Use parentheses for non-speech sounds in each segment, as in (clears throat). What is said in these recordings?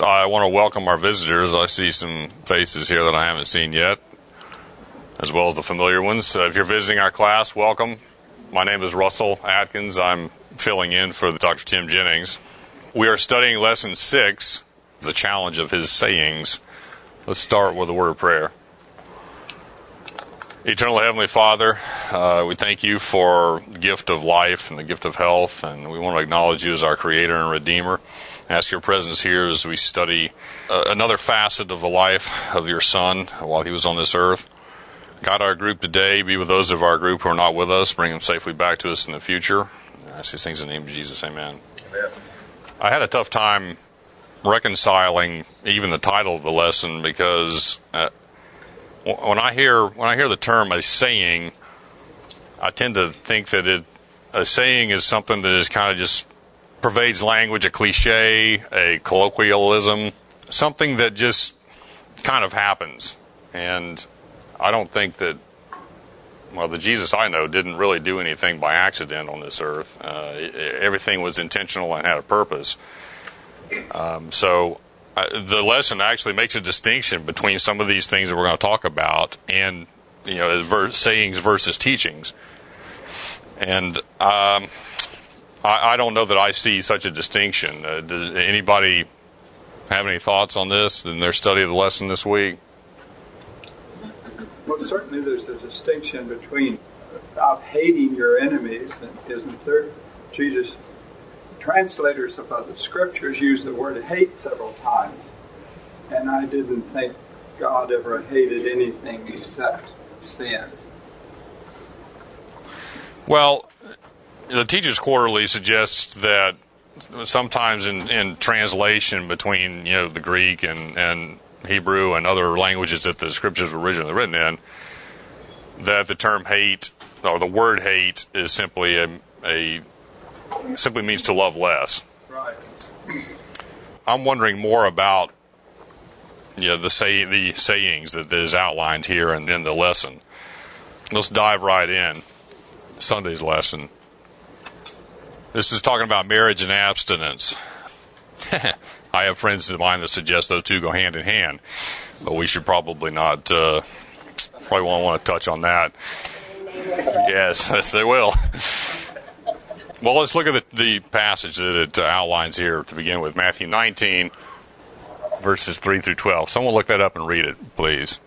I want to welcome our visitors. I see some faces here that I haven't seen yet, as well as the familiar ones. Uh, if you're visiting our class, welcome. My name is Russell Atkins. I'm filling in for Dr. Tim Jennings. We are studying lesson six, the challenge of his sayings. Let's start with a word of prayer. Eternal Heavenly Father, uh, we thank you for the gift of life and the gift of health, and we want to acknowledge you as our Creator and Redeemer. Ask your presence here as we study uh, another facet of the life of your Son while he was on this earth. God, our group today. Be with those of our group who are not with us. Bring them safely back to us in the future. I ask these things in the name of Jesus. Amen. Amen. I had a tough time reconciling even the title of the lesson because uh, when I hear when I hear the term a saying, I tend to think that it a saying is something that is kind of just pervades language, a cliche, a colloquialism, something that just kind of happens. And I don't think that well, the Jesus I know didn't really do anything by accident on this earth. Uh, everything was intentional and had a purpose. Um, so uh, the lesson actually makes a distinction between some of these things that we're going to talk about and you know sayings versus teachings. And um, I, I, don't know that I see such a distinction. Uh, does anybody have any thoughts on this in their study of the lesson this week? Well, certainly there's a distinction between of hating your enemies, isn't there? Jesus translators of the scriptures use the word hate several times, and I didn't think God ever hated anything except sin. Well, the Teachers Quarterly suggests that sometimes in, in translation between you know the Greek and, and Hebrew and other languages that the scriptures were originally written in, that the term hate or the word hate is simply a, a simply means to love less. Right. I'm wondering more about you know, the say the sayings that is outlined here and in the lesson. Let's dive right in. Sunday's lesson. This is talking about marriage and abstinence. (laughs) I have friends of mine that suggest those two go hand in hand, but we should probably not. Uh, probably won't want to touch on that. Yes, (laughs) yes, they will. (laughs) Well, let's look at the, the passage that it outlines here to begin with Matthew 19, verses 3 through 12. Someone look that up and read it, please.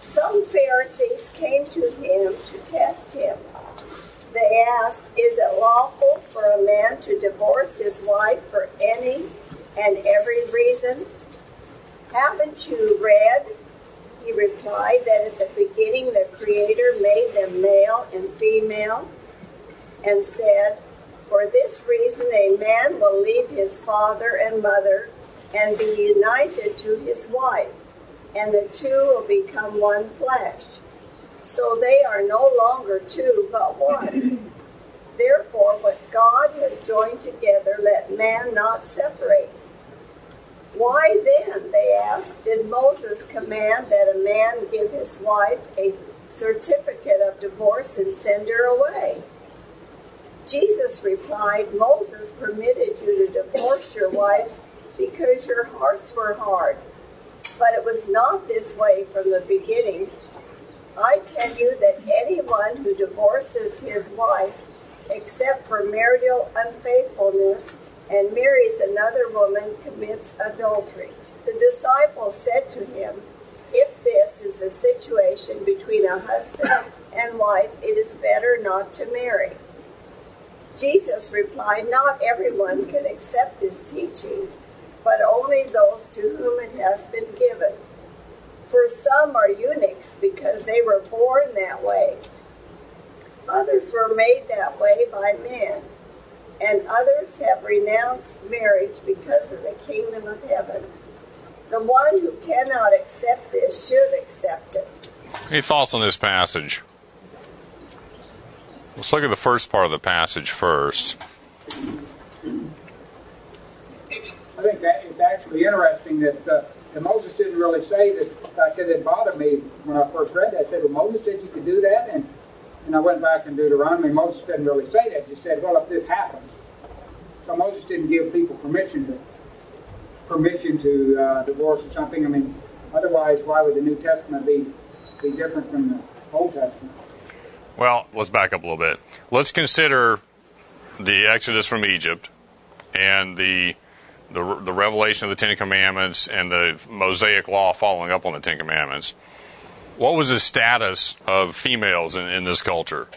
Some Pharisees came to him to test him. They asked, Is it lawful for a man to divorce his wife for any and every reason? Haven't you read? He replied that at the beginning the Creator made them male and female and said, For this reason a man will leave his father and mother and be united to his wife, and the two will become one flesh. So they are no longer two, but one. (laughs) Therefore, what God has joined together, let man not separate. Why then, they asked, did Moses command that a man give his wife a certificate of divorce and send her away? Jesus replied, Moses permitted you to divorce your wives because your hearts were hard. But it was not this way from the beginning. I tell you that anyone who divorces his wife, except for marital unfaithfulness, and marries another woman, commits adultery. The disciples said to him, If this is a situation between a husband and wife, it is better not to marry. Jesus replied, Not everyone can accept this teaching, but only those to whom it has been given. For some are eunuchs because they were born that way. Others were made that way by men, and others have renounced marriage because of the kingdom of heaven. The one who cannot accept this should accept it. Any thoughts on this passage? Let's look at the first part of the passage first. I think that it's actually interesting that, uh, that Moses didn't really say that. I said it bothered me when I first read that. I said, well, Moses said you could do that, and and I went back and Deuteronomy. Moses didn't really say that. He said, well, if this happens, so Moses didn't give people permission to permission to uh, divorce or something. I mean, otherwise, why would the New Testament be be different from the Old Testament? Well, let's back up a little bit. Let's consider the Exodus from Egypt and the the, the revelation of the Ten Commandments and the Mosaic Law following up on the Ten Commandments. What was the status of females in, in this culture?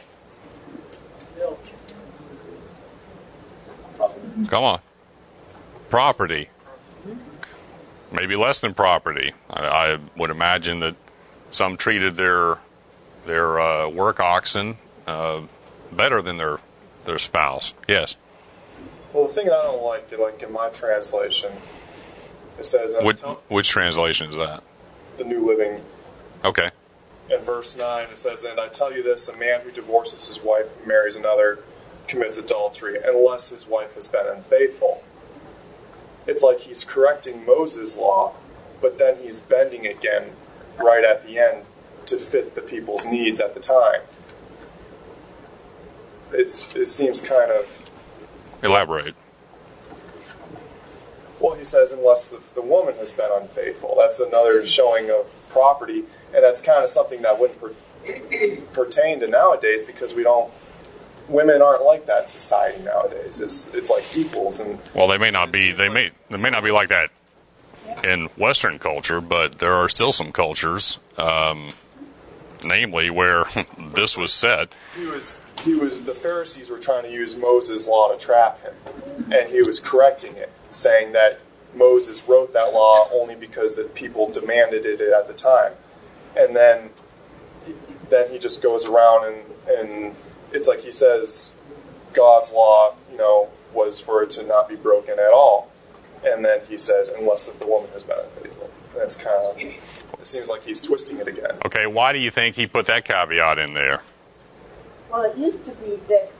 Come on. Property. Maybe less than property. I, I would imagine that some treated their their uh, work oxen uh, better than their their spouse. Yes. Well, the thing I don't like, like in my translation, it says uh, Which, tell- which translation is that? the New Living. Okay. In verse nine, it says, "And I tell you this: a man who divorces his wife and marries another commits adultery, unless his wife has been unfaithful." It's like he's correcting Moses' law, but then he's bending again right at the end to fit the people's needs at the time. It's, it seems kind of Elaborate. Well, he says, unless the, the woman has been unfaithful. That's another showing of property, and that's kind of something that wouldn't per, (clears throat) pertain to nowadays because we don't. Women aren't like that society nowadays. It's it's like equals, and Well, they may not be. They may. They may not be like that in Western culture, but there are still some cultures, um, namely where (laughs) this was set. he was he was the Pharisees were trying to use Moses' law to trap him, and he was correcting it, saying that Moses wrote that law only because the people demanded it at the time, and then then he just goes around and and it's like he says God's law, you know, was for it to not be broken at all, and then he says unless if the woman has been unfaithful. It's kind of it seems like he's twisting it again. Okay, why do you think he put that caveat in there? Well, it used to be that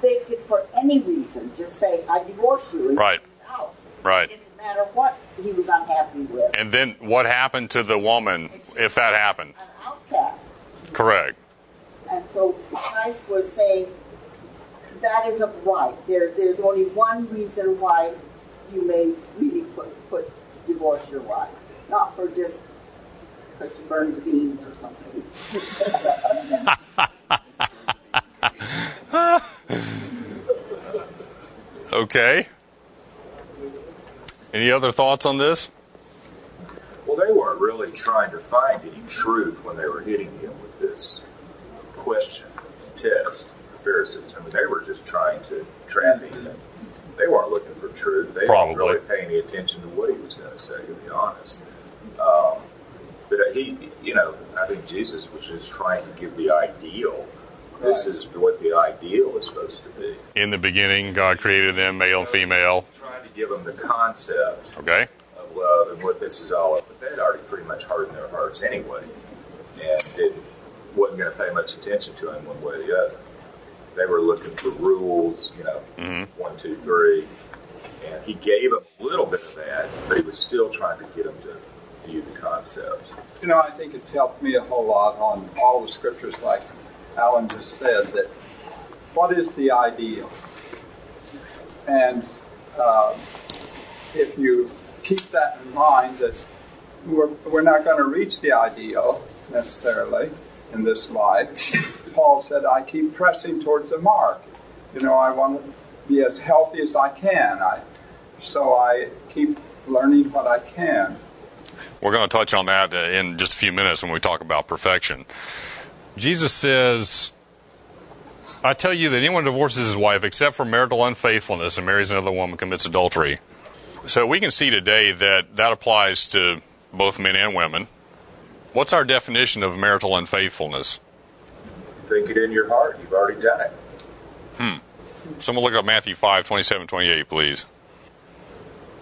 they could, for any reason, just say, "I divorce you," and Right. out. Right. It didn't matter what he was unhappy with. And then what happened to the woman if that happened? An outcast. Correct. And so Christ was saying that isn't right. There, there's only one reason why you may really put, put divorce your wife, not for just because she burned the beans or something. (laughs) Okay. Any other thoughts on this? Well, they weren't really trying to find any truth when they were hitting him with this question and test. The Pharisees. I mean, they were just trying to trap him. They weren't looking for truth. They Probably. weren't really paying any attention to what he was going to say. To be honest, um, but he, you know, I think Jesus was just trying to give the ideal. This is what the ideal is supposed to be. In the beginning, God created them, male and female. Trying to give them the concept Okay. of love and what this is all about. But they'd already pretty much hardened their hearts anyway, and didn't wasn't going to pay much attention to him one way or the other. They were looking for rules, you know, Mm-hmm. one, two, three, and he gave them a little bit of that, but he was still trying to get them to view the concepts. You know, I think it's helped me a whole lot on all the scriptures, like Alan just said, that what is the ideal? And uh, if you keep that in mind, that we're, we're not going to reach the ideal necessarily in this life. Paul said, I keep pressing towards the mark. You know, I want to be as healthy as I can. I, so I keep learning what I can. We're going to touch on that in just a few minutes when we talk about perfection. Jesus says, I tell you that anyone who divorces his wife except for marital unfaithfulness and marries another woman commits adultery. So we can see today that that applies to both men and women. What's our definition of marital unfaithfulness? Think it in your heart. You've already done it. Hmm. Someone look up Matthew 5, 27, 28, please.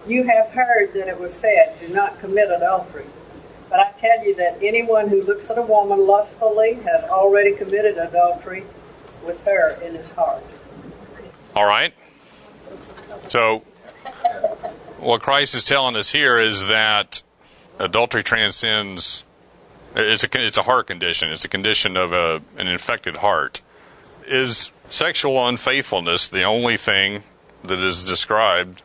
You have heard that it was said, Do not commit adultery. But I tell you that anyone who looks at a woman lustfully has already committed adultery with her in his heart. All right. So, what Christ is telling us here is that adultery transcends. It's a it's a heart condition. It's a condition of a an infected heart. Is sexual unfaithfulness the only thing that is described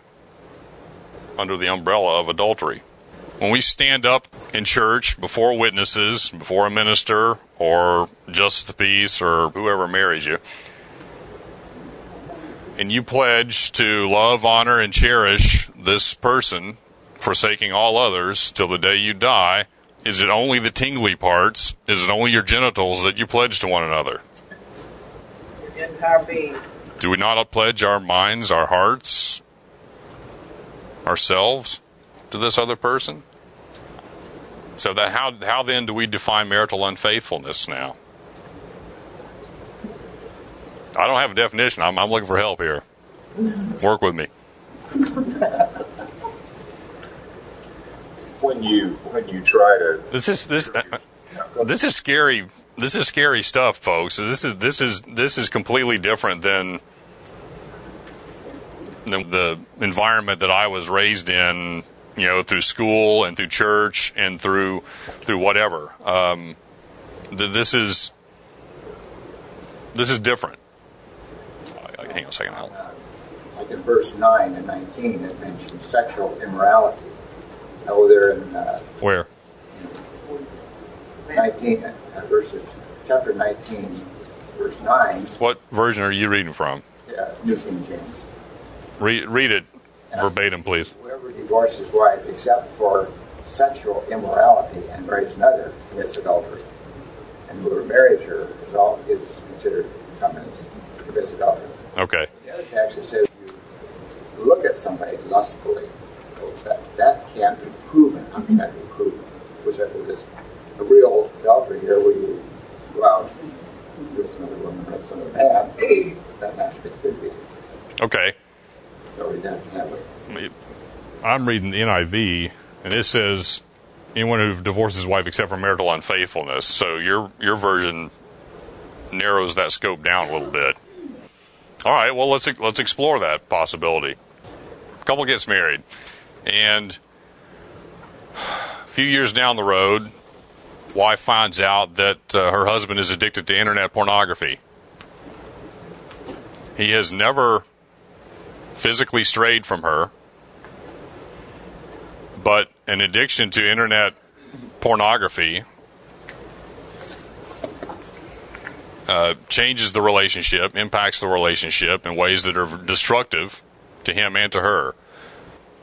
under the umbrella of adultery. When we stand up in church before witnesses, before a minister, or just the peace, or whoever marries you, and you pledge to love, honor, and cherish this person, forsaking all others till the day you die, is it only the tingly parts? Is it only your genitals that you pledge to one another? Entire being. Do we not pledge our minds, our hearts, ourselves to this other person? So that how how then do we define marital unfaithfulness now? I don't have a definition. I'm, I'm looking for help here. Work with me. When you when you try to This is this uh, this is scary. This is scary stuff, folks. This is this is this is completely different than than the environment that I was raised in. You know, through school and through church and through through whatever. Um, th- this is this is different. Uh, Hang on a second. I'll, like in verse 9 and 19, it mentions sexual immorality. Over there in uh, where? 19, uh, verses, chapter 19, verse 9, What version are you reading from? uh, New King James. Read, read it verbatim, please. Whoever divorces his wife except for sexual immorality and marries another commits adultery. And whoever marries her is, all, is considered commits, commits adultery. Okay. The other text it says you look at somebody lustfully. That, that can't be proven. How can that can be proven? Was that with this a real adultery here where you go out with another woman or another man? That naturally could be. Okay. To have. I'm reading the NIV, and it says anyone who divorces his wife except for marital unfaithfulness. So your your version narrows that scope down a little bit. All right, well let's let's explore that possibility. couple gets married, and a few years down the road, wife finds out that uh, her husband is addicted to internet pornography. He has never physically strayed from her but an addiction to internet pornography uh, changes the relationship, impacts the relationship in ways that are destructive to him and to her.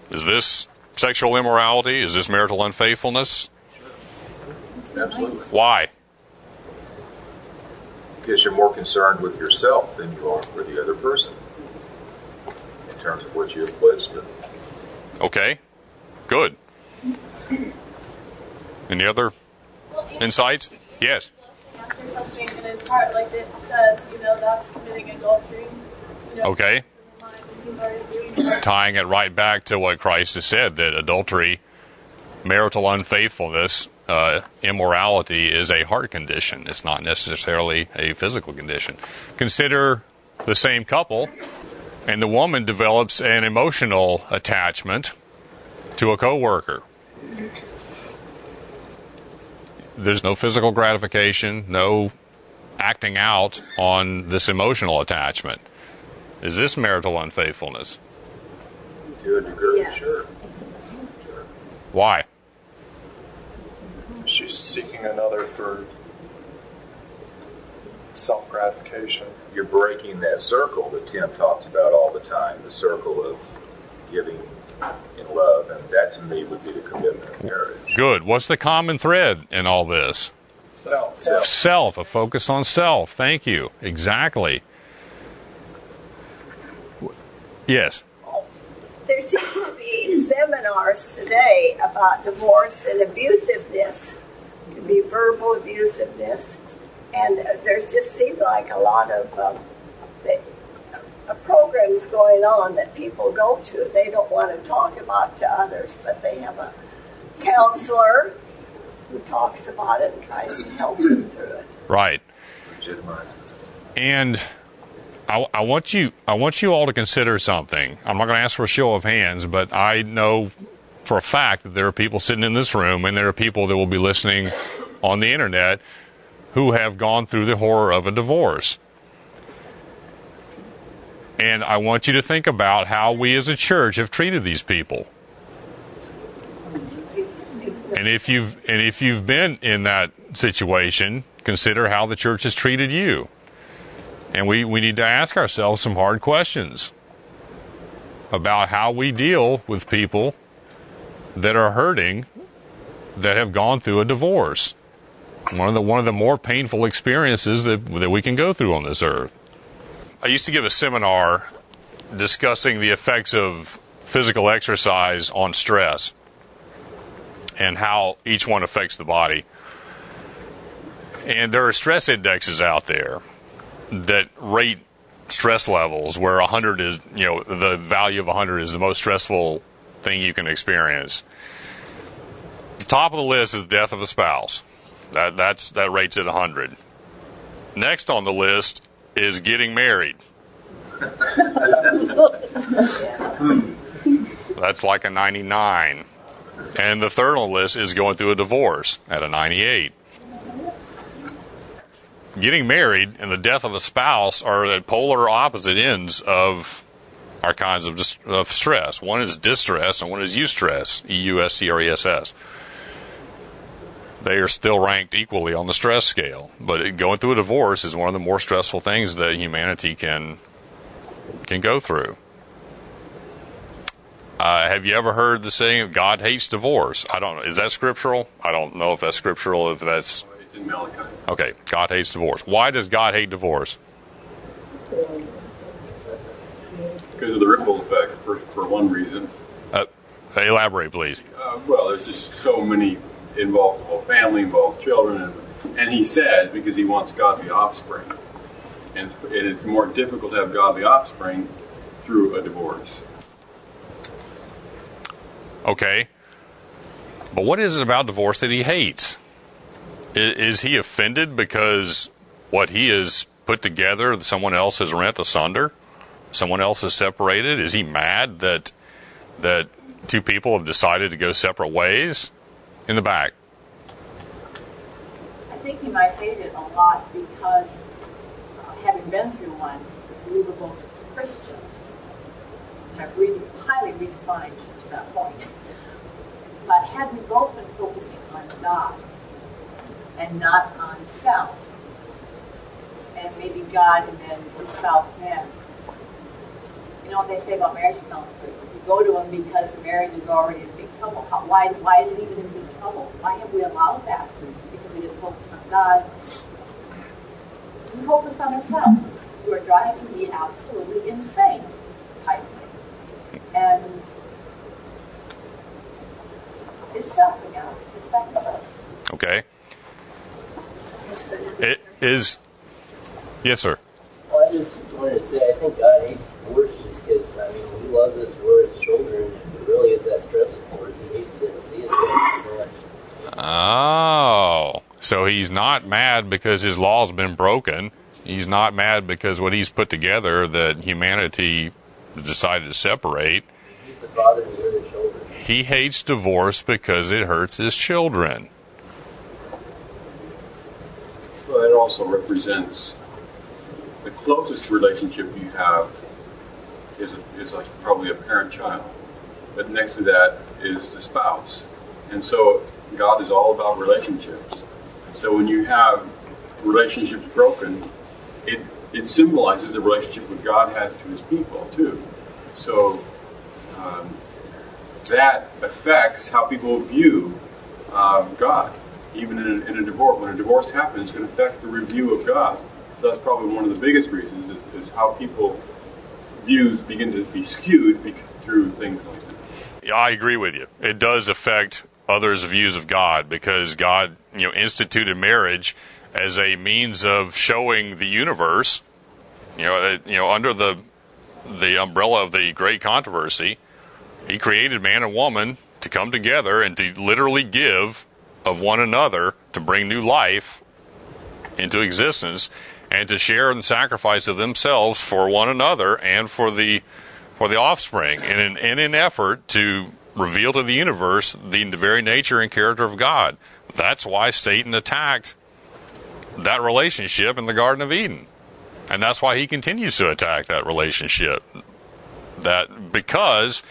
Is this sexual immorality? Is this marital unfaithfulness? absolutely Why? because you're more concerned with yourself than you are for the other person terms of you have pledged to. Okay, good. Any other insights? Yes. It Okay. it. tying it right back to what Christ has said that adultery, marital unfaithfulness, uh, immorality is a heart condition. It's not necessarily a physical condition. Consider the same couple, and the woman develops an emotional attachment to a coworker. There's no physical gratification, no acting out on this emotional attachment. Is this marital unfaithfulness? To a degree, Yes. sure. Sure. Why? She's seeking another for self gratification. You're breaking that circle that Tim talks about all the time, the circle of giving in love, and that to me would be the commitment of marriage. Good. What's the common thread in all this? Self. Self. Self, a focus on self. Thank you. Exactly. Yes. There seems to be seminars today about divorce and abusiveness. It could be verbal abusiveness. And uh, there just seemed like a lot of um, the, uh, programs going on that people go to. They don't want to talk about to others, but they have a counselor who talks about it and tries to help them through it. Right. Legitimize. And I, I want you I want you all to consider something. I'm not going to ask for a show of hands, but I know for a fact that there are people sitting in this room and there are people that will be listening on the internet who have gone through the horror of a divorce. And I want you to think about how we as a church have treated these people. And if you've and if you've been in that situation, consider how the church has treated you. And we, we need to ask ourselves some hard questions about how we deal with people that are hurting that have gone through a divorce. One of the one of the more painful experiences that that we can go through on this earth. I used to give a seminar discussing the effects of physical exercise on stress and how each one affects the body. And there are stress indexes out there that rate stress levels where 100 is, you know, the value of 100 is the most stressful thing you can experience. The top of the list is the death of a spouse. That that's that rates at 100. Next on the list is getting married. That's like a 99. And the third on the list is going through a divorce at a 98. Getting married and the death of a spouse are at polar opposite ends of our kinds of, of stress. One is distress and one is eustress, E U S C R E S S. They are still ranked equally on the stress scale, but going through a divorce is one of the more stressful things that humanity can can go through. Uh, have you ever heard the saying "God hates divorce"? I don't. know. Is that scriptural? I don't know if that's scriptural. If that's It's in Malachi. okay, God hates divorce. Why does God hate divorce? Because of the ripple effect, for, for one reason. Uh, elaborate, please. Uh, well, there's just so many involved, the whole family, involved children. And, he says, because he wants godly offspring. And, it's more difficult to have godly offspring through a divorce. Okay, but what is it about divorce that he hates? Is, is he offended because what he has put together, someone else has rent asunder? Someone else has separated? Is he mad that that two people have decided to go separate ways? In the back. I think he might hate it a lot because, uh, having been through one, we were both Christians, which I've really highly redefined since that point. But had we both been focusing on God and not on self, and maybe God and then the spouse next, you know what they say about marriage counselors? You go to them because the marriage is already in trouble. How, why, why is it even in big trouble? Why have we allowed that? Because we didn't focus on God. We focused on ourselves. You are driving me absolutely insane type thing. And it's self again. It's back to self. Okay. It is. Yes, sir. Well, I just wanted to say, I think God hates divorce just because, I mean, He loves us, we're His children, and if it really is that stressful for us, He hates to see us go through so much. Oh, so he's not mad because his law's been broken. He's not mad because what he's put together that humanity decided to separate. He's the Father, and we're the children. He hates divorce because it hurts his children. Well, that also represents the closest relationship you have is, a, is like probably a parent-child. But next to that is the spouse. And so God is all about relationships. So when you have relationships broken, it, it symbolizes the relationship that God has to his people, too. So um, that affects how people view uh, God. Even in a, in a divorce, when a divorce happens, it can affect the review of God. So that's probably one of the biggest reasons is, is how people views begin to be skewed because, through things like I agree with you. It does affect others' views of God because God, you know, instituted marriage as a means of showing the universe, you know, uh, you know, under the the umbrella of the great controversy, he created man and woman to come together and to literally give of one another to bring new life into existence and to share the sacrifice of themselves for one another and for the for the offspring in an, in an effort to reveal to the universe the, the very nature and character of God. That's why Satan attacked that relationship in the Garden of Eden. And that's why he continues to attack that relationship. That because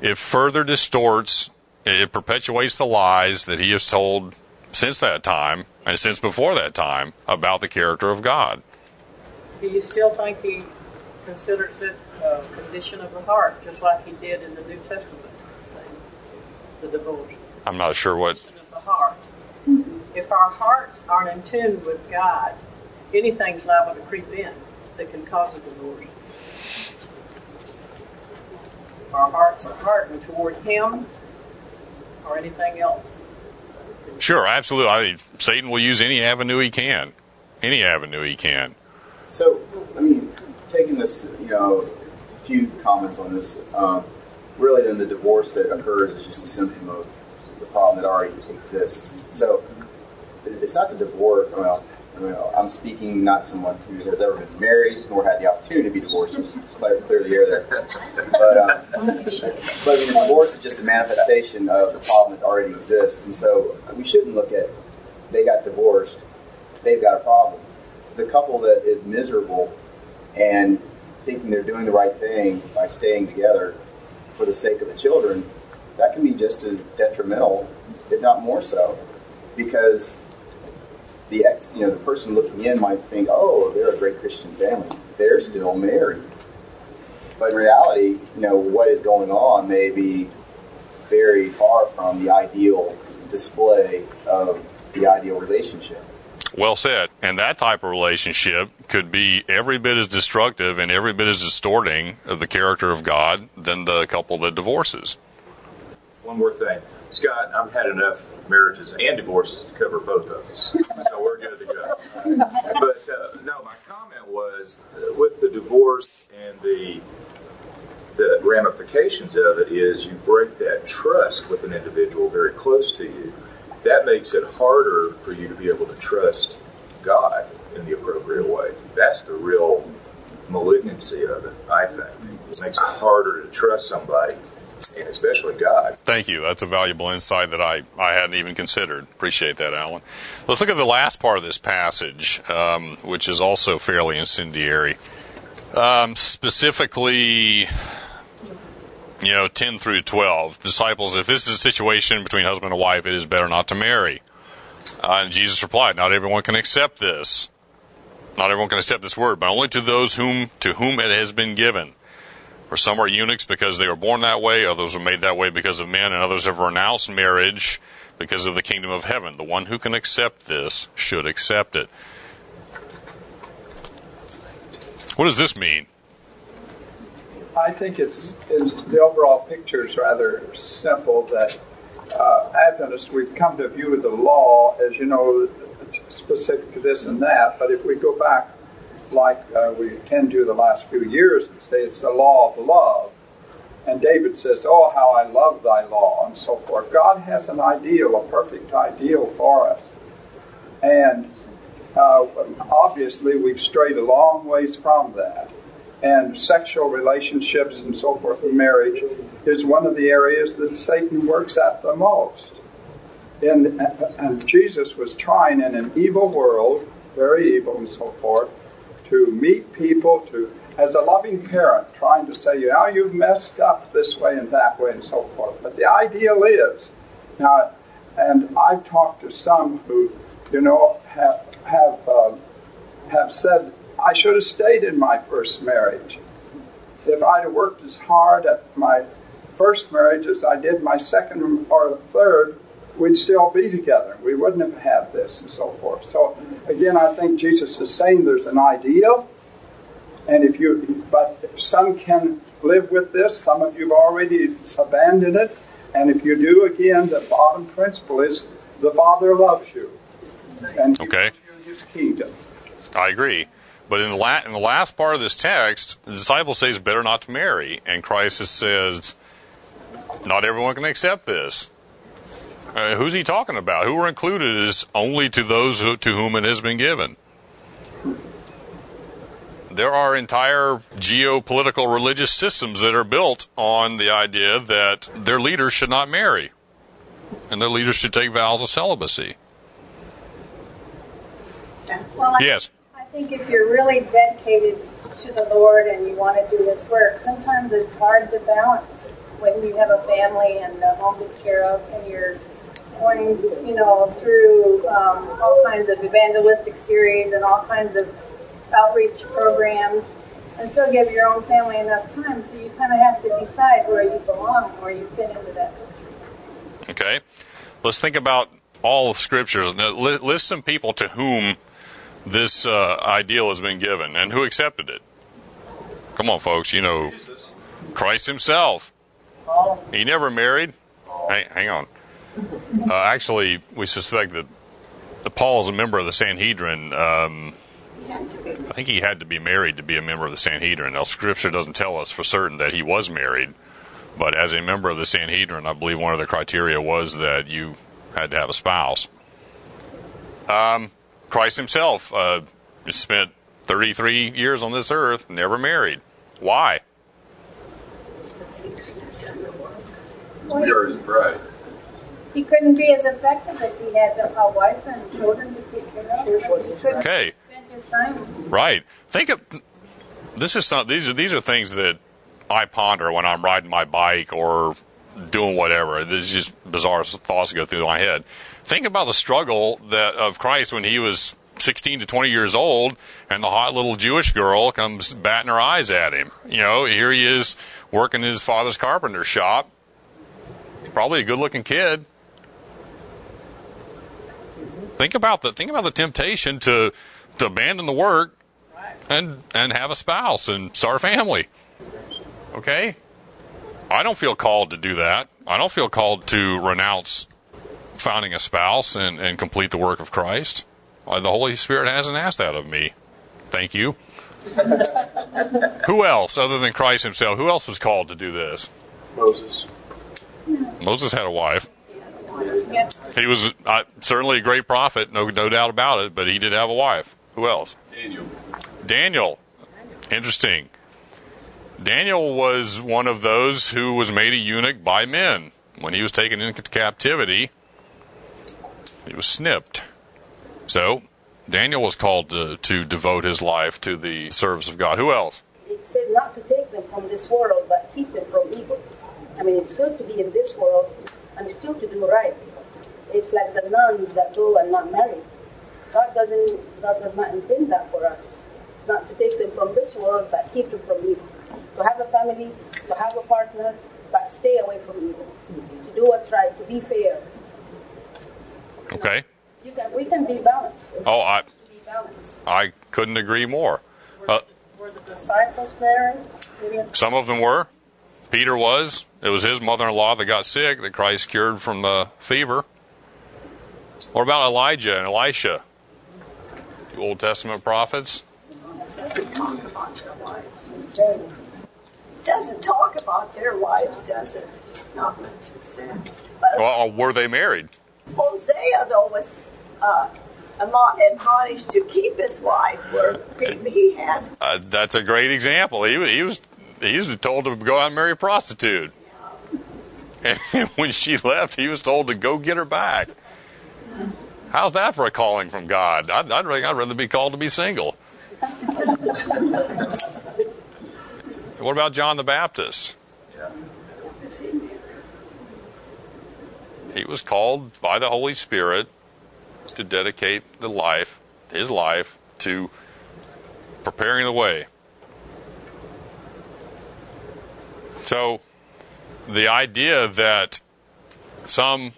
it further distorts It perpetuates the lies that he has told since that time and since before that time about the character of God. Do you still think he considers it a condition of the heart, just like he did in the New Testament, the divorce? I'm not sure what. Of the heart. If our hearts aren't in tune with God, anything's liable to creep in that can cause a divorce. Our hearts are hardened toward Him or anything else. Sure, absolutely. I mean, Satan will use any avenue he can. Any avenue he can. So, I mean, taking this, you know, a few comments on this. Um, really, then the divorce that occurs is just a symptom of the problem that already exists. So, it's not the divorce. Well, you know, I'm speaking not someone who has ever been married nor had the opportunity to be divorced, just clear, clear the air there. But, um, but the divorce is just a manifestation of the problem that already exists. And so we shouldn't look at they got divorced, they've got a problem. The couple that is miserable and thinking they're doing the right thing by staying together for the sake of the children, that can be just as detrimental, if not more so, because the ex, you know, the person looking in might think, "Oh, they're a great Christian family. They're still married." But in reality, you know, what is going on may be very far from the ideal display of the ideal relationship. Well said. And that type of relationship could be every bit as destructive and every bit as distorting of the character of God than the couple that divorces. One more thing. Scott, I've had enough marriages and divorces to cover both of us, so we're good to go. But uh, no, my comment was uh, with the divorce and the the ramifications of it is you break that trust with an individual very close to you. That makes it harder for you to be able to trust God in the appropriate way. That's the real malignancy of it, I think. It makes it harder to trust somebody and especially God. Thank you. That's a valuable insight that I, I hadn't even considered. Appreciate that, Alan. Let's look at the last part of this passage, um, which is also fairly incendiary. Um, specifically, you know, 10 through 12. Disciples, if this is a situation between husband and wife, it is better not to marry. Uh, and Jesus replied, Not everyone can accept this. Not everyone can accept this word, but only to those whom to whom it has been given. For some are eunuchs because they were born that way, others were made that way because of men, and others have renounced marriage because of the kingdom of heaven. The one who can accept this should accept it. What does this mean? I think it's, it's the overall picture is rather simple. That uh, Adventists we've come to view the law as you know specific to this and that, but if we go back like uh, we tend to the last few years and say it's the law of love. And David says, Oh, how I love thy law, and so forth. God has an ideal, a perfect ideal for us. And uh, obviously, we've strayed a long ways from that. And sexual relationships and so forth in marriage is one of the areas that Satan works at the most. And, and Jesus was trying in an evil world, very evil and so forth, to meet people, to as a loving parent, trying to say, "Now you've messed up this way and that way and so forth." But the ideal is now, and I've talked to some who, you know, have have uh, have said, "I should have stayed in my first marriage. If I'd have worked as hard at my first marriage as I did my second or third, we'd still be together. We wouldn't have had this and so forth. So again, I think Jesus is saying there's an ideal, and if you, but some can live with this. Some of you've already abandoned it, and if you do, again, the bottom principle is the Father loves you, and okay. His kingdom. I agree. But in the, la- in the last part of this text, the disciple says better not to marry, and Christ says, not everyone can accept this. Uh, who's he talking about? Who are included is only to those who, to whom it has been given. There are entire geopolitical religious systems that are built on the idea that their leaders should not marry and their leaders should take vows of celibacy. Well, I, yes. Think if you're really dedicated to the Lord and you want to do this work, sometimes it's hard to balance when you have a family and a home to care of, and you're going, you know, through um, all kinds of evangelistic series and all kinds of outreach programs, and still give your own family enough time. So you kind of have to decide where you belong, where you fit into that. Okay. Let's think about all of scriptures. Now, list some people to whom this uh, ideal has been given and who accepted it. Come on, folks. You know, Christ Himself. He never married. Hang, hang on. Uh, actually, we suspect that, that Paul is a member of the Sanhedrin. Um, I think he had to be married to be a member of the Sanhedrin. Now, Scripture doesn't tell us for certain that he was married, but as a member of the Sanhedrin, I believe one of the criteria was that you had to have a spouse. Um, Christ himself uh, spent 33 years on this earth, never married. Why? We are his bride. He couldn't be as effective if he had a wife and children to take care of. He couldn't Okay. spend his time. Right. Think of this is not these are these are things that I ponder when I'm riding my bike or doing whatever. This is just bizarre thoughts go through my head. Think about the struggle that of Christ when he was 16 to 20 years old, and the hot little Jewish girl comes batting her eyes at him. You know, here he is working in his father's carpenter shop. Probably a good-looking kid. Think about the think about the temptation to to abandon the work and and have a spouse and start a family. Okay? I don't feel called to do that. I don't feel called to renounce finding a spouse and, and complete the work of Christ. Uh, The Holy Spirit hasn't asked that of me. Thank you. (laughs) who else, other than Christ himself, who else was called to do this? Moses. Moses had a wife. He was uh, certainly a great prophet, no, no doubt about it, but he did have a wife. Who else? Daniel. Daniel. Interesting. Daniel was one of those who was made a eunuch by men. When he was taken into captivity, he was snipped. So, Daniel was called to, to devote his life to the service of God. Who else? It said not to take them from this world, but keep them from evil. I mean, it's good to be in this world and still to do right. It's like the nuns that go and not marry. God doesn't. God does not intend that for us. Not to take them from this world, but keep them from evil. To have a family, to have a partner, but stay away from evil. To do what's right, to be fair. Okay. You can. We can be balanced. Oh, I. I couldn't agree more. Uh, Were the disciples married? Some of them were. Peter was. It was his mother-in-law that got sick that Christ cured from the fever. What about Elijah and Elisha? The Old Testament prophets. Doesn't talk about their wives. Doesn't talk about their wives, does it? Not much is there. But Well, were they married? Hosea, though, was uh, admo- admonished to keep his wife, where he had Uh, that's a great example. He, he was he was told to go out and marry a prostitute, (laughs) and when she left, he was told to go get her back. How's that for a calling from God? I'd, I'd, I'd rather be called to be single. (laughs) what about John the Baptist? He was called by the Holy Spirit to dedicate the life, his life, to preparing the way. So, the idea that some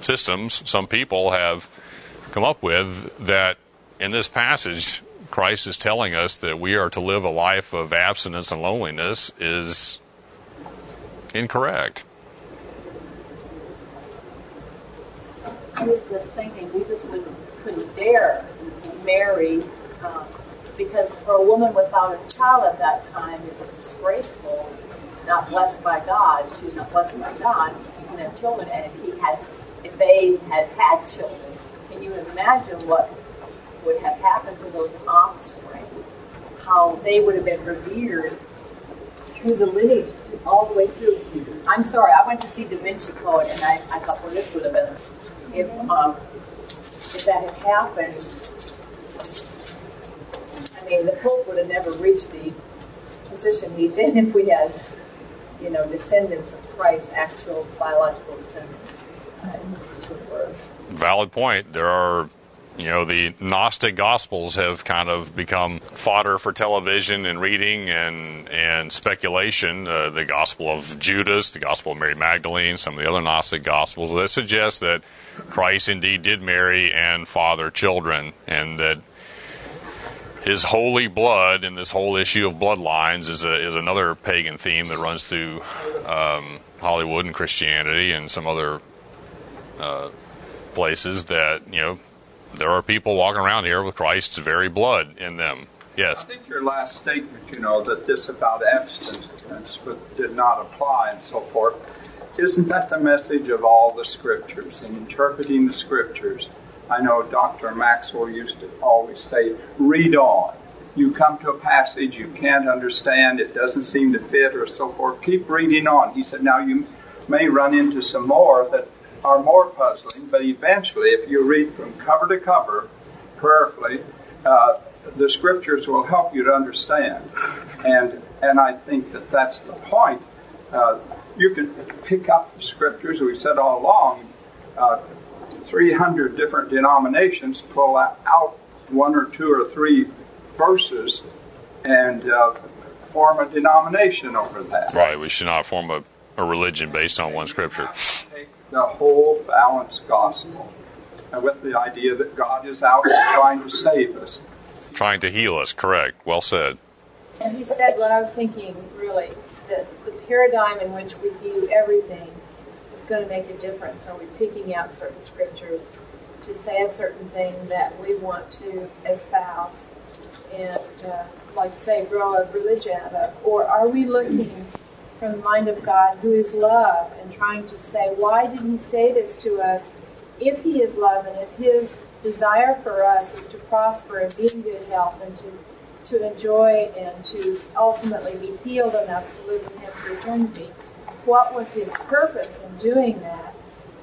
systems, some people have come up with that in this passage, Christ is telling us that we are to live a life of abstinence and loneliness is incorrect. I was just thinking Jesus would, couldn't dare marry um, because for a woman without a child at that time, it was disgraceful, not blessed by God. She was not blessed by God. She couldn't have children, and if he had, if they had had children, can you imagine what would have happened to those offspring? How they would have been revered through the lineage, all the way through. I'm sorry, I went to see Da Vinci Code, and I, I thought, well, this would have been if um, if that had happened. I mean, the Pope would have never reached the position he's in if we had you know, descendants of Christ, actual biological descendants. Uh, Valid point. There are you know, the Gnostic Gospels have kind of become fodder for television and reading and and speculation. Uh, the Gospel of Judas, the Gospel of Mary Magdalene, some of the other Gnostic Gospels that suggest that Christ indeed did marry and father children, and that his holy blood and this whole issue of bloodlines is a, is another pagan theme that runs through um, Hollywood and Christianity and some other uh, places that you know there are people walking around here with Christ's very blood in them. Yes. I think your last statement, you know, that this about abstinence did not apply and so forth, isn't that the message of all the scriptures and interpreting the scriptures? I know Dr. Maxwell used to always say, read on. You come to a passage you can't understand, it doesn't seem to fit, or so forth. Keep reading on. He said, now you may run into some more that are more puzzling, but eventually, if you read from cover to cover prayerfully, uh, the scriptures will help you to understand. And, and I think that that's the point. Uh, you can pick up the scriptures, we said all along, uh, 300 different denominations pull out one or two or three verses and uh, form a denomination over that. Right, we should not form a, a religion based on one scripture Take the whole balanced gospel. And with the idea that God is out trying to save us. Trying to heal us, correct. Well said. And he said what I was thinking, really, that the paradigm in which we view everything is going to make a difference. Are we picking out certain scriptures to say a certain thing that we want to espouse and, uh, like say, grow a religion out of? Or are we looking from the mind of God, who is love, and trying to say, why did He say this to us? If He is love, and if His desire for us is to prosper and be in good health, and to to enjoy and to ultimately be healed enough to live with Him for eternity, what was His purpose in doing that?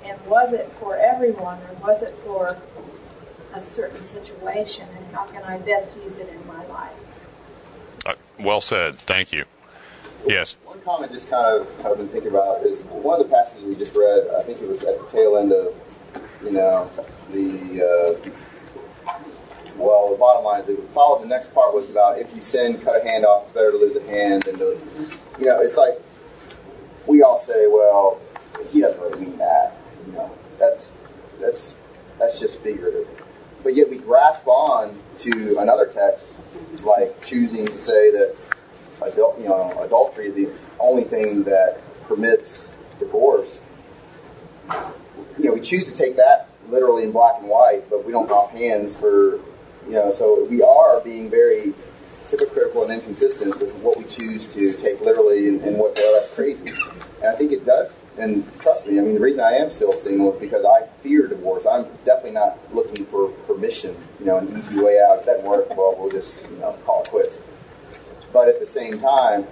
And was it for everyone, or was it for a certain situation? And how can I best use it in my life? Uh, well said. Thank you. Yes. One comment just kind of I've been thinking about is one of the passages we just read. I think it was at the tail end of, you know, the. Uh, well, the bottom line is it followed. The next part was about if you sin, cut a hand off. It's better to lose a hand than to, you know. It's like we all say, well, he doesn't really mean that. You know, that's that's that's just figurative. But yet we grasp on to another text, like choosing to say that adult, you know, adultery is the only thing that permits divorce. You know, we choose to take that literally in black and white, but we don't off hands for, you know, so we are being very hypocritical and inconsistent with what we choose to take literally and, and what, well, that's crazy. And I think it does, and trust me, I mean, the reason I am still single is because I fear divorce. I'm definitely not looking for permission, you know, an easy way out. If that doesn't work, well, we'll just, you know, call it quits. But at the same time,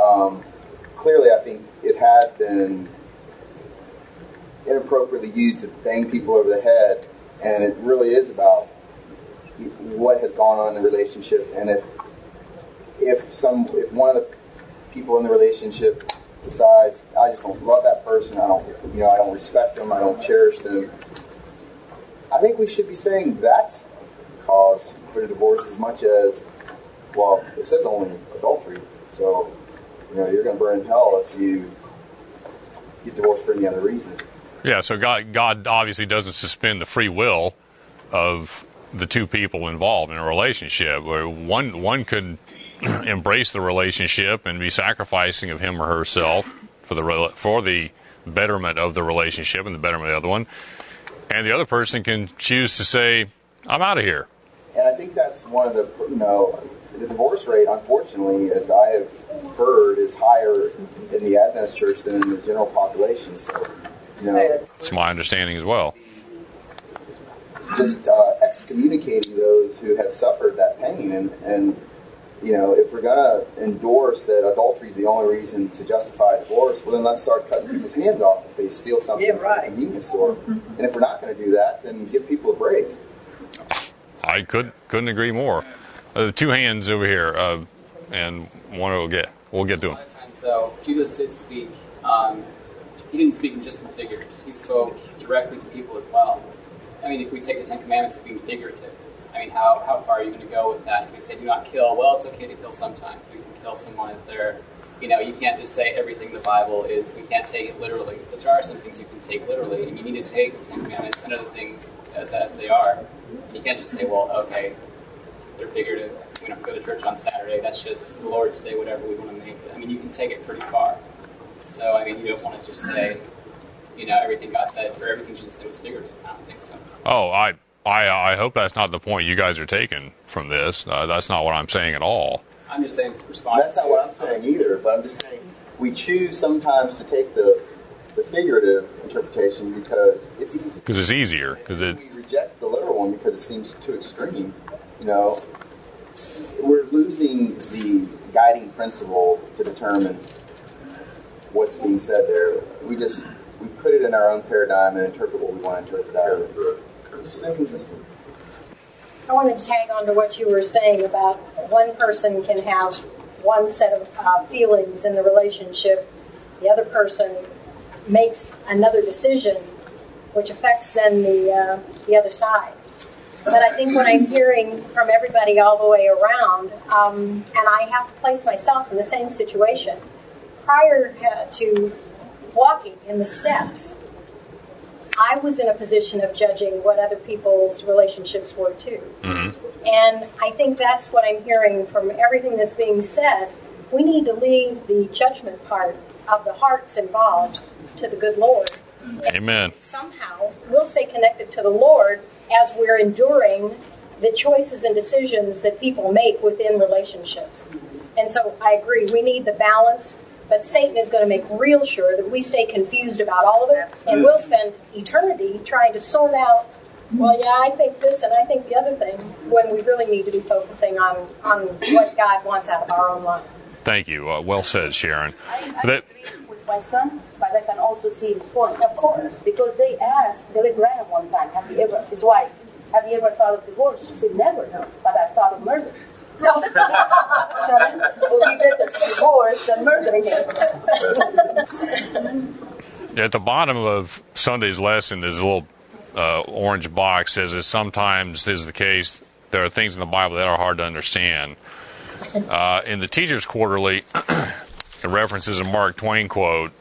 um, clearly, I think it has been inappropriately used to bang people over the head, and it really is about what has gone on in the relationship, and if if some if one of the people in the relationship decides I just don't love that person, I don't you know I don't respect them, I don't cherish them, I think we should be saying that's cause for the divorce as much as well, it says only adultery, so you know you're going to burn in hell if you get divorced for any other reason. Yeah, so God, God obviously doesn't suspend the free will of the two people involved in a relationship. Where one one could (clears throat) embrace the relationship and be sacrificing of him or herself for the for the betterment of the relationship and the betterment of the other one, and the other person can choose to say, "I'm out of here." And I think that's one of the you know the divorce rate, unfortunately, as I have heard, is higher in the Adventist church than in the general population. So, you know, it's my understanding as well. Just uh, excommunicating those who have suffered that pain, and, and you know, if we're gonna endorse that adultery is the only reason to justify divorce, well, then let's start cutting people's hands off if they steal something yeah, right. from a convenience store. And if we're not going to do that, then give people a break. I could couldn't agree more uh, two hands over here, uh, and one will get we'll get to them. So Jesus did speak. Um, he didn't speak in just in figures. He spoke directly to people as well. I mean, if we take the Ten Commandments as being figurative, I mean, how, how far are you going to go with that? If we say do not kill, well, it's okay to kill sometimes. We can kill someone if they're, you know, you can't just say everything the Bible is. We can't take it literally because there are some things you can take literally, and you need to take the Ten Commandments and other things as, as they are. And you can't just say, well, okay, they're figurative. We don't have to go to church on Saturday. That's just the Lord's Day, whatever we want to make it. I mean, you can take it pretty far. So, I mean, you don't want to just say, you know, everything God said or everything Jesus said was figurative. I don't think so. Oh, I, I, I hope that's not the point you guys are taking from this. Uh, that's not what I'm saying at all. I'm just saying, respond. That's not what I'm saying either, but I'm just saying we choose sometimes to take the, the figurative interpretation because it's easy. Because it's easier. Because it. We reject the literal one because it seems too extreme. You know, we're losing the guiding principle to determine what's being said there. We just we put it in our own paradigm and interpret what we want to interpret out of it. It's inconsistent. I wanted to tag on to what you were saying about one person can have one set of uh, feelings in the relationship, the other person makes another decision, which affects then the uh, the other side. But I think what I'm hearing from everybody all the way around, um, and I have to place myself in the same situation. Prior uh, to walking in the steps, I was in a position of judging what other people's relationships were too. Mm-hmm. And I think that's what I'm hearing from everything that's being said. We need to leave the judgment part of the hearts involved to the good Lord. Amen. Somehow we'll stay connected to the Lord as we're enduring the choices and decisions that people make within relationships. And so I agree, we need the balance, but Satan is going to make real sure that we stay confused about all of it, and we'll spend eternity trying to sort out, well, yeah, I think this and I think the other thing, when we really need to be focusing on, on what God wants out of our own life. Thank you. Uh, well said, Sharon. I, I That- agree with my son, but I can also see his point. Of course, because they asked Billy Graham one time, "Have you ever?" His wife, "Have you ever thought of divorce?" She said, "Never, no, but I thought of murder." (laughs) At the bottom of Sunday's lesson is a little uh, orange box says that sometimes is the case there are things in the Bible that are hard to understand. Uh, in the Teachers Quarterly, (clears throat) it references a Mark Twain quote.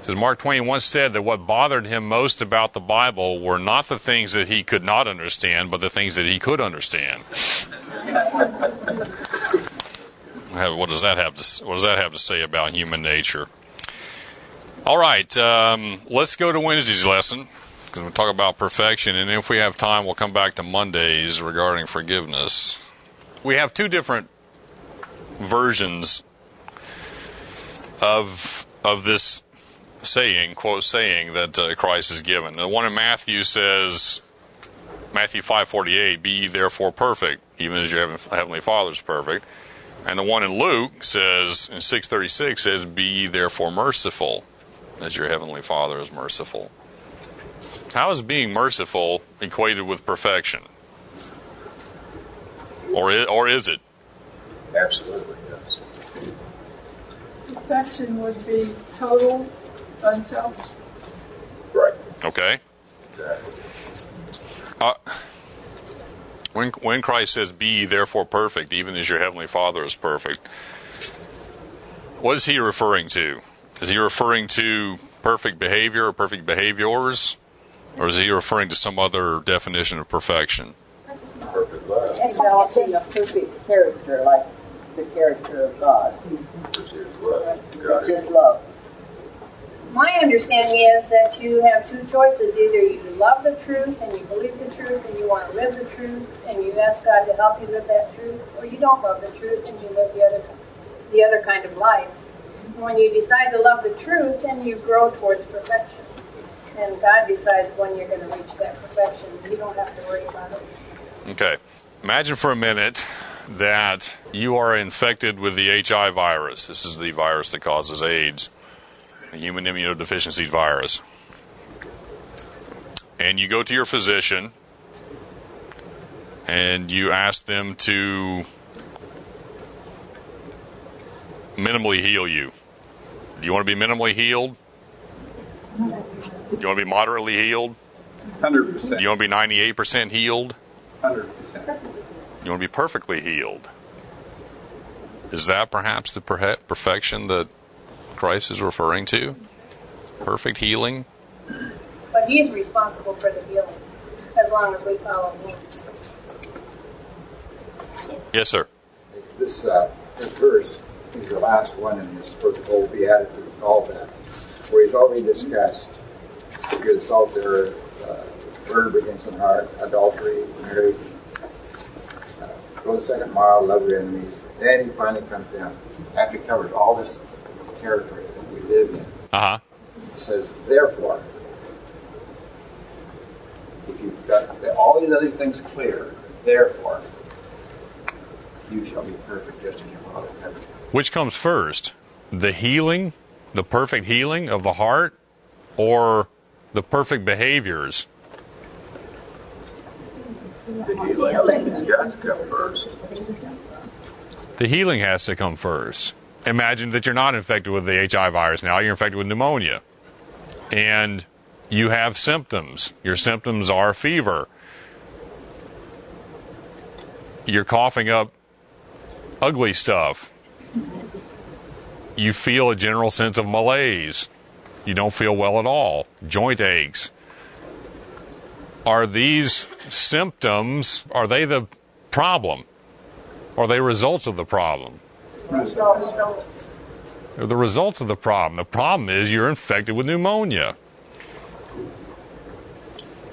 It says Mark Twain once said that what bothered him most about the Bible were not the things that he could not understand, but the things that he could understand. What does that have to What does that have to say about human nature? All right, um, let's go to Wednesday's lesson because we'll talk about perfection, and if we have time, we'll come back to Mondays regarding forgiveness. We have two different versions of of this saying, quote saying that uh, Christ is given. The one in Matthew says, Matthew five forty eight, "Be ye therefore perfect, even as your heavenly Father is perfect." And the one in Luke says in six thirty six says, "Be ye therefore merciful, as your heavenly Father is merciful." How is being merciful equated with perfection? Or is, or is it? Absolutely, yes. Perfection would be total unselfish. Right. Okay. Exactly. Uh, when when Christ says, "Be therefore perfect, even as your heavenly Father is perfect," what is he referring to? Is he referring to perfect behavior or perfect behaviors, or is he referring to some other definition of perfection? Developing a perfect character, like the character of God. Is love. My understanding is that you have two choices. Either you love the truth and you believe the truth and you want to live the truth and you ask God to help you live that truth, or you don't love the truth and you live the other the other kind of life. When you decide to love the truth, then you grow towards perfection. And God decides when you're going to reach that perfection. You don't have to worry about it. Okay. Imagine for a minute that you are infected with the HI virus. This is the virus that causes AIDS, the human immunodeficiency virus. And you go to your physician and you ask them to minimally heal you. Do you want to be minimally healed? Do you want to be moderately healed? 100%. Do you want to be 98% healed? 100%. You want to be perfectly healed. Is that perhaps the perfection that Christ is referring to? Perfect healing? But he's responsible for the healing, as long as we follow him. Yes, sir. This, uh, this verse is the last one in this first whole beatitude of all that, where he's already discussed good salt the earth, uh, murder against the heart, adultery, marriage, uh, go the second mile, love your enemies. Then he finally comes down after he covers all this territory that we live in. Uh huh. He says, therefore, if you've got all these other things clear, therefore, you shall be perfect just as your Father in heaven. Which comes first? The healing, the perfect healing of the heart, or the perfect behaviors? The healing has to come first. The healing has to come first. Imagine that you're not infected with the HIV virus now, you're infected with pneumonia. And you have symptoms. Your symptoms are fever. You're coughing up ugly stuff. You feel a general sense of malaise. You don't feel well at all. Joint aches. Are these symptoms, are they the problem? Are they results of the problem? They're the results of the problem. The problem is you're infected with pneumonia.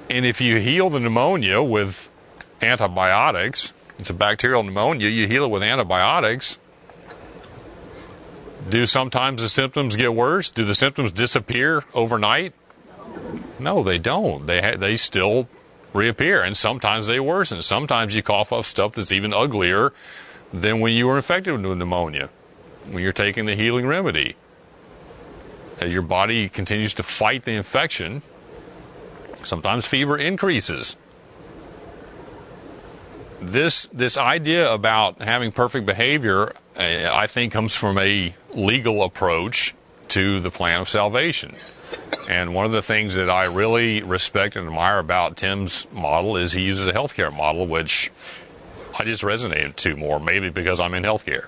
And if you heal the pneumonia with antibiotics, it's a bacterial pneumonia, you heal it with antibiotics. Do sometimes the symptoms get worse? Do the symptoms disappear overnight? No, they don't. They ha- they still reappear, and sometimes they worsen. Sometimes you cough up stuff that's even uglier than when you were infected with pneumonia. When you're taking the healing remedy, as your body continues to fight the infection, sometimes fever increases. This this idea about having perfect behavior, uh, I think, comes from a legal approach to the plan of salvation. And one of the things that I really respect and admire about Tim's model is he uses a healthcare model, which I just resonated to more, maybe because I'm in healthcare.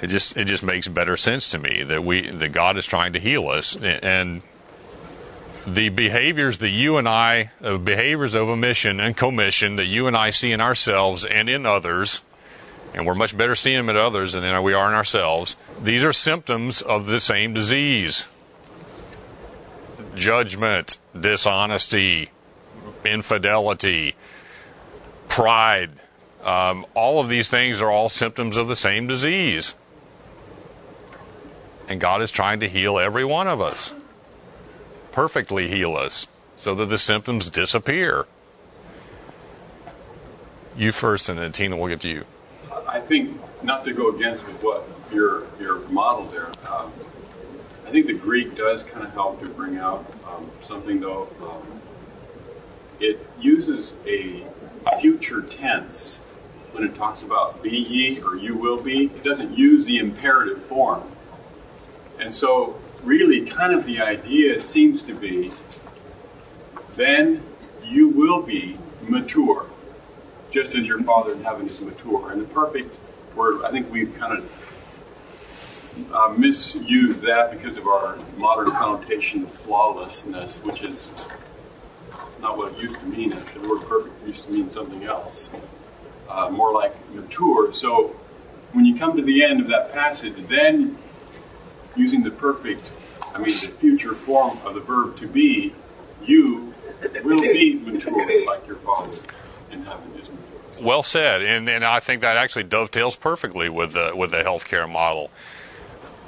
It just it just makes better sense to me that we that God is trying to heal us and the behaviors that you and I, uh, behaviors of omission and commission that you and I see in ourselves and in others, and we're much better seeing them in others than we are in ourselves, these are symptoms of the same disease judgment, dishonesty, infidelity, pride. Um, all of these things are all symptoms of the same disease. And God is trying to heal every one of us perfectly heal us so that the symptoms disappear. You first, and then Tina will get to you. I think not to go against what your your model there. Um, I think the Greek does kind of help to bring out um, something though. Um, it uses a future tense when it talks about be ye or you will be. It doesn't use the imperative form, and so really kind of the idea seems to be then you will be mature, just as your Father in heaven is mature. And the perfect word, I think we've kind of uh, misused that because of our modern connotation of flawlessness, which is not what it used to mean, actually. The word perfect used to mean something else, uh, more like mature. So when you come to the end of that passage, then using the perfect, I mean, the future form of the verb to be, you will be mature like your Father in heaven is mature. Well said, and and I think that actually dovetails perfectly with the with the healthcare model.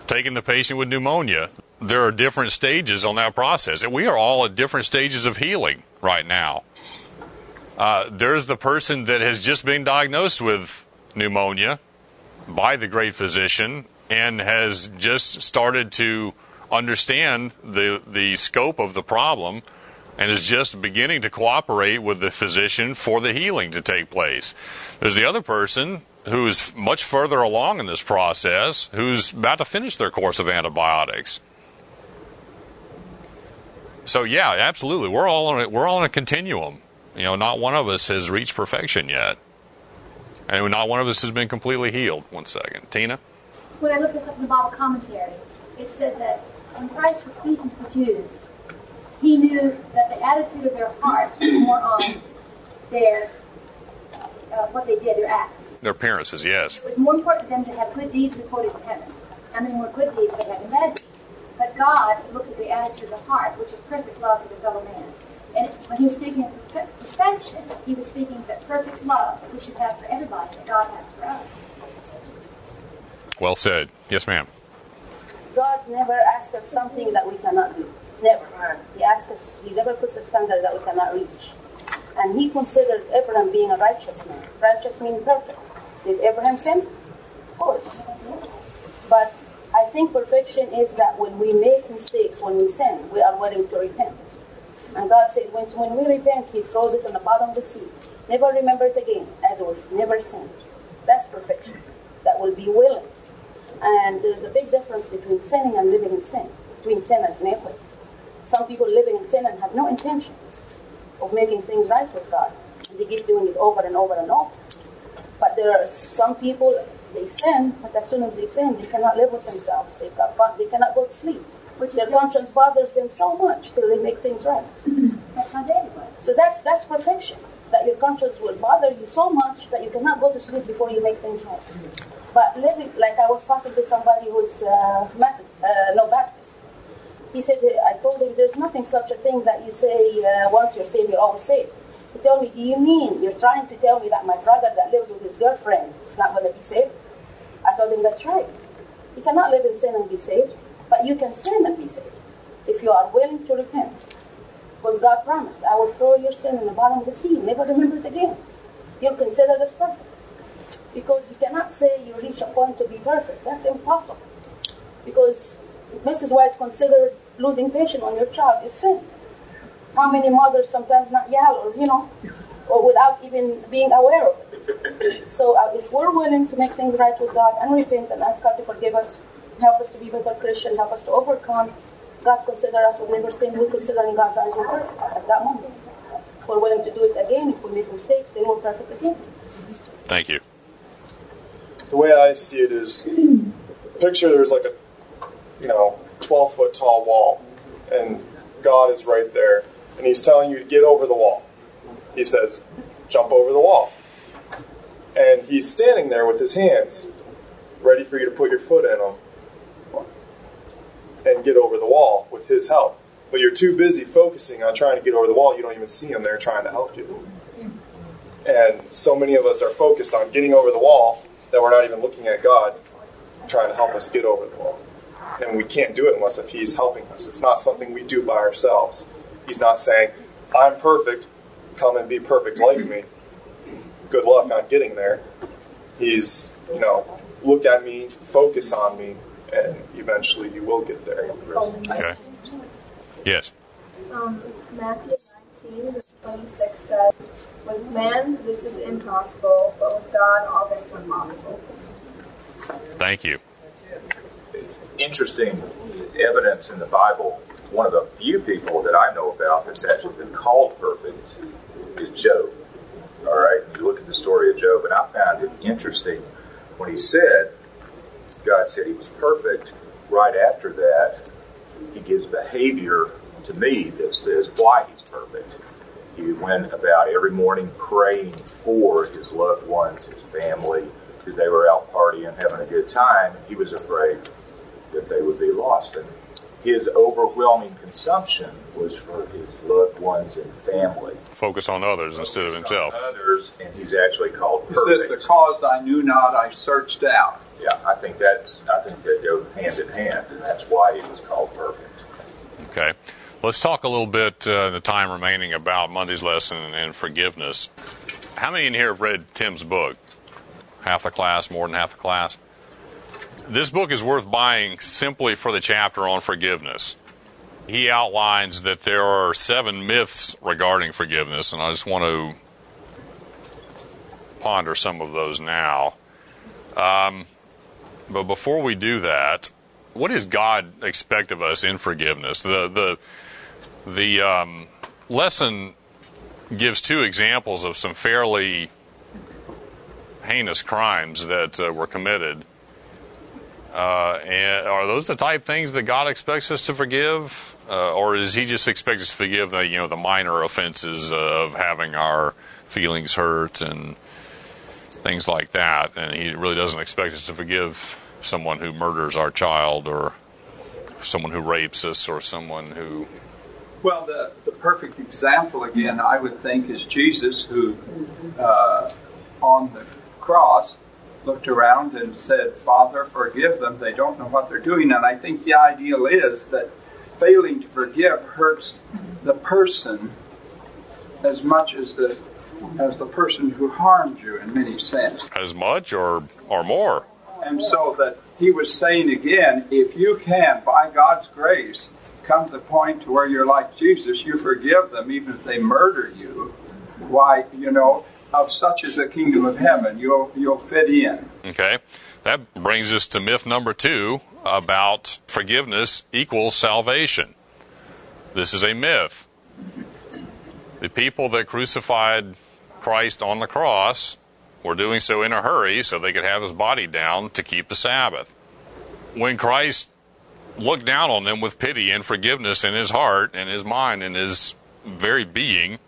Taking the patient with pneumonia, there are different stages on that process, and we are all at different stages of healing right now. Uh, there's the person that has just been diagnosed with pneumonia by the great physician and has just started to understand the the scope of the problem and is just beginning to cooperate with the physician for the healing to take place. There's the other person who's much further along in this process, who's about to finish their course of antibiotics. So yeah, absolutely, we're all on a, we're all on a continuum. You know, not one of us has reached perfection yet, and not one of us has been completely healed. One second, Tina. When I looked this up in the Bible commentary, it said that when Christ was speaking to the Jews, he knew that the attitude of their hearts was more on their uh, what they did, their acts. Their appearances, yes. It was more important to them to have good deeds recorded in heaven. How many more good deeds they had in bad deeds? But God looks at the attitude of the heart, which is perfect love for the fellow man. And when he was speaking of perfection, he was speaking of that perfect love that we should have for everybody that God has for us. Well said. Yes, ma'am. God never asks us something that we cannot do. Never. Uh, he asks us, He never puts a standard that we cannot reach. And He considers Abraham being a righteous man. Righteous means perfect. Did Abraham sin? Of course. But I think perfection is that when we make mistakes, when we sin, we are willing to repent. And God said, when, when we repent, He throws it on the bottom of the sea. Never remember it again, as if never sinned. That's perfection. That will be willing. And there's a big difference between sinning and living in sin, between sin and iniquity. Some people living in sin and have no intentions of making things right with God. And they keep doing it over and over and over. But there are some people, they sin, but as soon as they sin, they cannot live with themselves. They, got, they cannot go to sleep. Which their conscience bothers them so much till they make things right. (clears throat) That's how David was. So that's that's perfection. That your conscience will bother you so much that you cannot go to sleep before you make things right. But living like I was talking to somebody who's uh, Methodist, uh, no Baptist. He said, I told him there's nothing such a thing that you say uh, once you're saved, you're always saved. He told me, Do you mean you're trying to tell me that my brother that lives with his girlfriend is not going to be saved? I told him, That's right. You cannot live in sin and be saved, but you can sin and be saved if you are willing to repent. Because God promised, I will throw your sin in the bottom of the sea, never remember it again. You're considered as perfect. Because you cannot say you reach a point to be perfect. That's impossible. Because Mrs. White considered losing patience on your child is sin. How many mothers sometimes not yell or, you know, or without even being aware of it. So uh, if we're willing to make things right with God and repent and ask God to forgive us, help us to be better Christian, help us to overcome, God consider us with never sin, we consider in God's eyes we're perfect at that moment. If we're willing to do it again, if we make mistakes, then we're perfect again. Thank you. The way I see it is, picture there's like a, you know, 12 foot tall wall, and God is right there, and He's telling you to get over the wall. He says, jump over the wall. And He's standing there with His hands, ready for you to put your foot in them and get over the wall with His help. But you're too busy focusing on trying to get over the wall, you don't even see Him there trying to help you. And so many of us are focused on getting over the wall that we're not even looking at God trying to help us get over the wall. And we can't do it unless if He's helping us. It's not something we do by ourselves. He's not saying, I'm perfect, come and be perfect like me. Good luck on getting there. He's, you know, look at me, focus on me, and eventually you will get there. Okay. Yes. Um, Matthew 19, verse 26 says, With men this is impossible, but with God all things are possible. Thank you. Interesting evidence in the Bible. One of the few people that I know about that's actually been called perfect is Job. All right, you look at the story of Job, and I found it interesting when he said, God said he was perfect. Right after that, he gives behavior to me that says why he's perfect. He went about every morning praying for his loved ones, his family, because they were out partying, having a good time. He was afraid that they would be lost. And his overwhelming consumption was for his loved ones and family. Focus on others instead of himself. Others, and he's actually called He perfect. says, "The cause I knew not, I searched out." Yeah, I think that's I think that go hand in hand, and that's why he was called perfect. Okay. Let's talk a little bit uh, in the time remaining about Monday's lesson and forgiveness. How many in here have read Tim's book? Half the class, more than half the class? This book is worth buying simply for the chapter on forgiveness. He outlines that there are seven myths regarding forgiveness, and I just want to ponder some of those now. Um, but before we do that, what does God expect of us in forgiveness? The the the um, lesson gives two examples of some fairly heinous crimes that uh, were committed. Uh, and are those the type things that God expects us to forgive, uh, or does He just expect us to forgive the you know the minor offenses of having our feelings hurt and things like that? And He really doesn't expect us to forgive someone who murders our child, or someone who rapes us, or someone who Well, the, the perfect example, again, I would think, is Jesus, who uh, on the cross looked around and said, Father, forgive them. They don't know what they're doing. And I think the ideal is that failing to forgive hurts the person as much as the as the person who harmed you in many sense. as much or or more. And so that he was saying again, if you can, by God's grace, come to the point to where you're like Jesus, you forgive them even if they murder you, why, you know, of such is the kingdom of heaven, you'll you'll fit in. Okay. That brings us to myth number two about forgiveness equals salvation. This is a myth. The people that crucified Christ on the cross were doing so in a hurry so they could have his body down to keep the Sabbath. When Christ looked down on them with pity and forgiveness in his heart and his mind and his very being,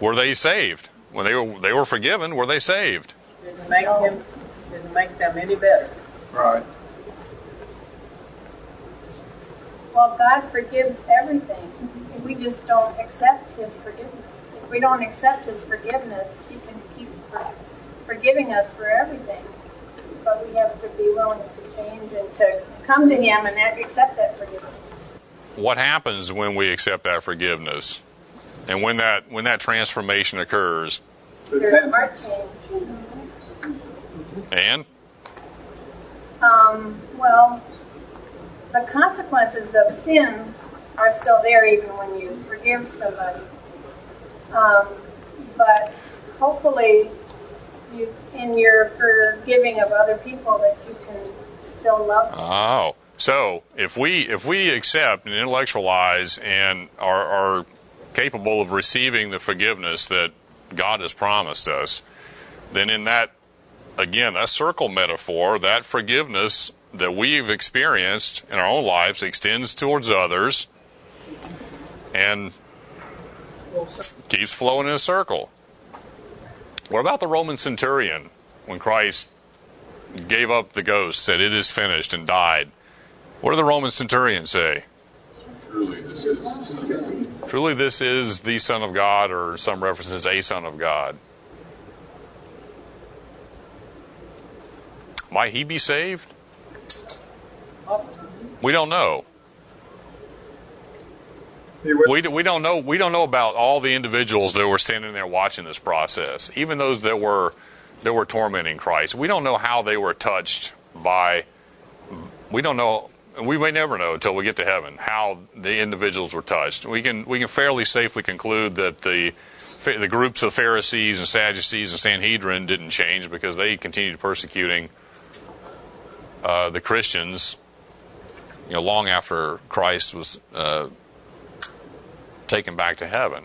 were they saved? When they were they were forgiven, were they saved? Didn't make him, didn't make them any better. Right. Well, God forgives everything. If we just don't accept His forgiveness. If we don't accept His forgiveness, He can keep forgiving us for everything. But we have to be willing to change and to come to Him and accept that forgiveness. What happens when we accept that forgiveness? And when that when that transformation occurs? There's a heart change. And Um, well, the consequences of sin are still there even when you forgive somebody. Um, but hopefully, you, in your forgiving of other people, that you can still love them. Oh, so if we if we accept and intellectualize and are, are capable of receiving the forgiveness that God has promised us, then in that again that circle metaphor, that forgiveness that we've experienced in our own lives extends towards others and keeps flowing in a circle. What about the Roman centurion when Christ gave up the ghost, said it is finished, and died? What did the Roman centurion say? Truly, this is the Son of God. Truly, this is the Son of God, or some references a Son of God. Might he be saved? We don't know. We, we don't know we don't know about all the individuals that were standing there watching this process, even those that were that were tormenting Christ. We don't know how they were touched by. We don't know. We may never know until we get to heaven how the individuals were touched. We can we can fairly safely conclude that the the groups of Pharisees and Sadducees and Sanhedrin didn't change because they continued persecuting uh, the Christians. You know, long after Christ was uh, taken back to heaven.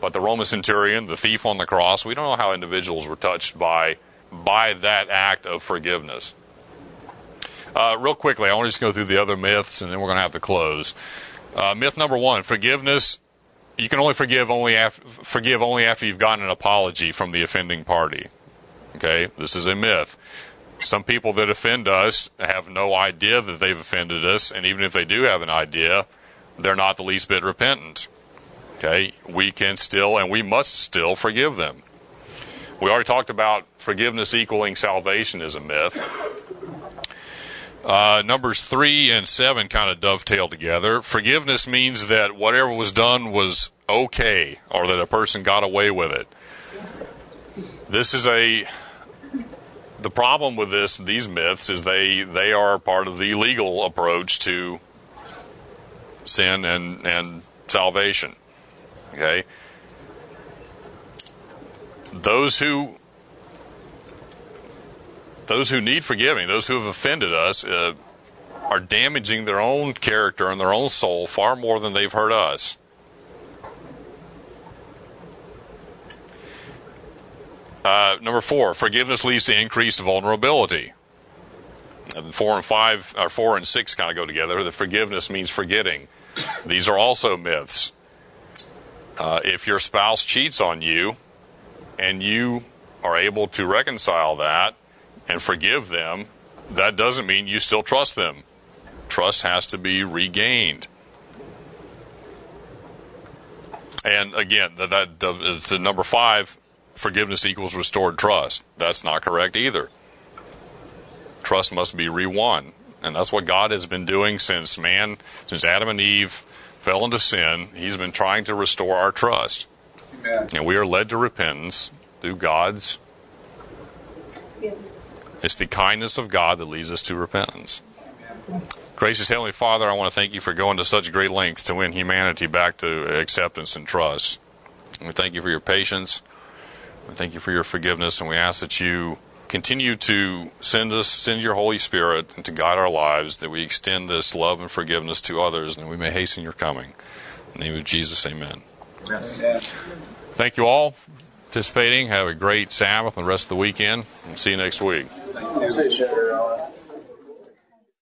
But the Roman centurion, the thief on the cross, we don't know how individuals were touched by by that act of forgiveness. Uh, real quickly, I want to just go through the other myths, and then we're going to have to close. Uh, myth number one: forgiveness. You can only forgive only after forgive only after you've gotten an apology from the offending party. Okay, this is a myth. Some people that offend us have no idea that they've offended us, and even if they do have an idea, they're not the least bit repentant. Okay, we can still and we must still forgive them. We already talked about forgiveness equaling salvation is a myth. Uh, numbers three and seven kind of dovetail together. Forgiveness means that whatever was done was okay, or that a person got away with it. This is a the problem with this these myths is they they are part of the legal approach to sin and and salvation. Okay. those who those who need forgiving, those who have offended us, uh, are damaging their own character and their own soul far more than they've hurt us. Uh, number four, forgiveness leads to increased vulnerability. And four and five, or four and six kind of go together. The forgiveness means forgetting. These are also myths. Uh, if your spouse cheats on you and you are able to reconcile that and forgive them, that doesn't mean you still trust them. Trust has to be regained. And again, that, that is the number five forgiveness equals restored trust. That's not correct either. Trust must be re-won. And that's what God has been doing since man, since Adam and Eve fell into sin. He's been trying to restore our trust. Amen. And we are led to repentance through God's. It's the kindness of God that leads us to repentance. Gracious Heavenly Father, I want to thank you for going to such great lengths to win humanity back to acceptance and trust. We thank you for your patience. We thank you for your forgiveness, and we ask that you continue to send us, send your Holy Spirit and to guide our lives, that we extend this love and forgiveness to others, and we may hasten your coming. In the name of Jesus, amen. Amen. Thank you all for participating. Have a great Sabbath and the rest of the weekend, and see you next week. Say cheddar,